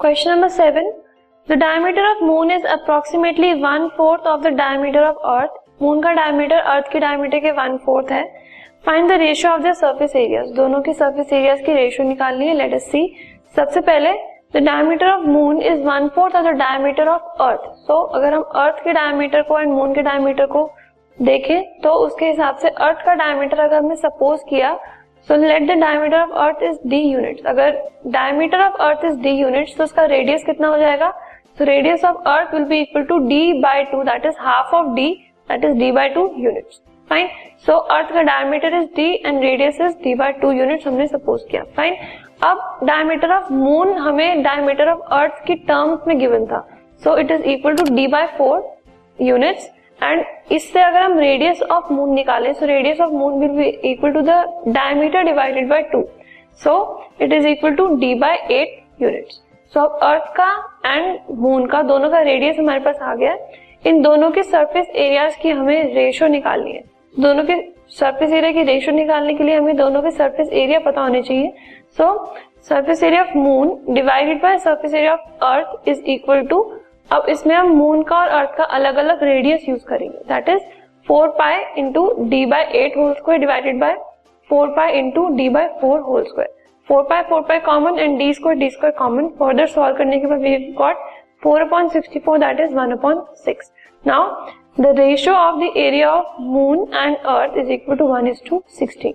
Question number seven. The diameter of moon is approximately one fourth of the diameter of earth. Moon का diameter earth के diameter के one fourth है. Find the ratio of the surface areas दोनों के surface areas की ratio निकालनी है. Let us see सबसे पहले the diameter of moon is one fourth of the diameter of earth so अगर हम अर्थ के डायमीटर को एंड मून के डायमीटर को देखें तो उसके हिसाब से अर्थ का डायमीटर अगर हमने सपोज़ किया so let the diameter of earth is D unit अगर diameter of earth is D unit तो उसका रेडियस कितना हो जाएगा? So radius of earth will be equal to D by two that is half of D that is D by two unit fine so earth का diameter is D and radius is D by two unit हमने suppose किया. Fine अब diameter of moon हमें diameter of earth की terms में given था. So it is equal to D by four units and इससे अगर हम रेडियस ऑफ़ मून निकालें so radius of moon will be equal to the diameter divided by two so it is equal to D by eight units so अब earth का and moon का, दोनों का radius हमारे पास आ गया इन दोनों के सरफेस एरियाज़ की हमें रेशियो निकालनी है। दोनों के सरफेस एरिया की रेशियो निकालने के लिए हमें दोनों के सरफेस एरिया पता होने चाहिए। So surface area of moon divided by surface area of earth is equal to अब इसमें हम मून का और अर्थ का अलग अलग रेडियस यूज़ करेंगे। That is four pi into D by eight whole square divided by four pi into D by four whole square four pi four pi common and D square D square common further solve करने के बाद we got four upon sixty four that is one upon six now the ratio of the area of moon and earth is equal to one is to sixty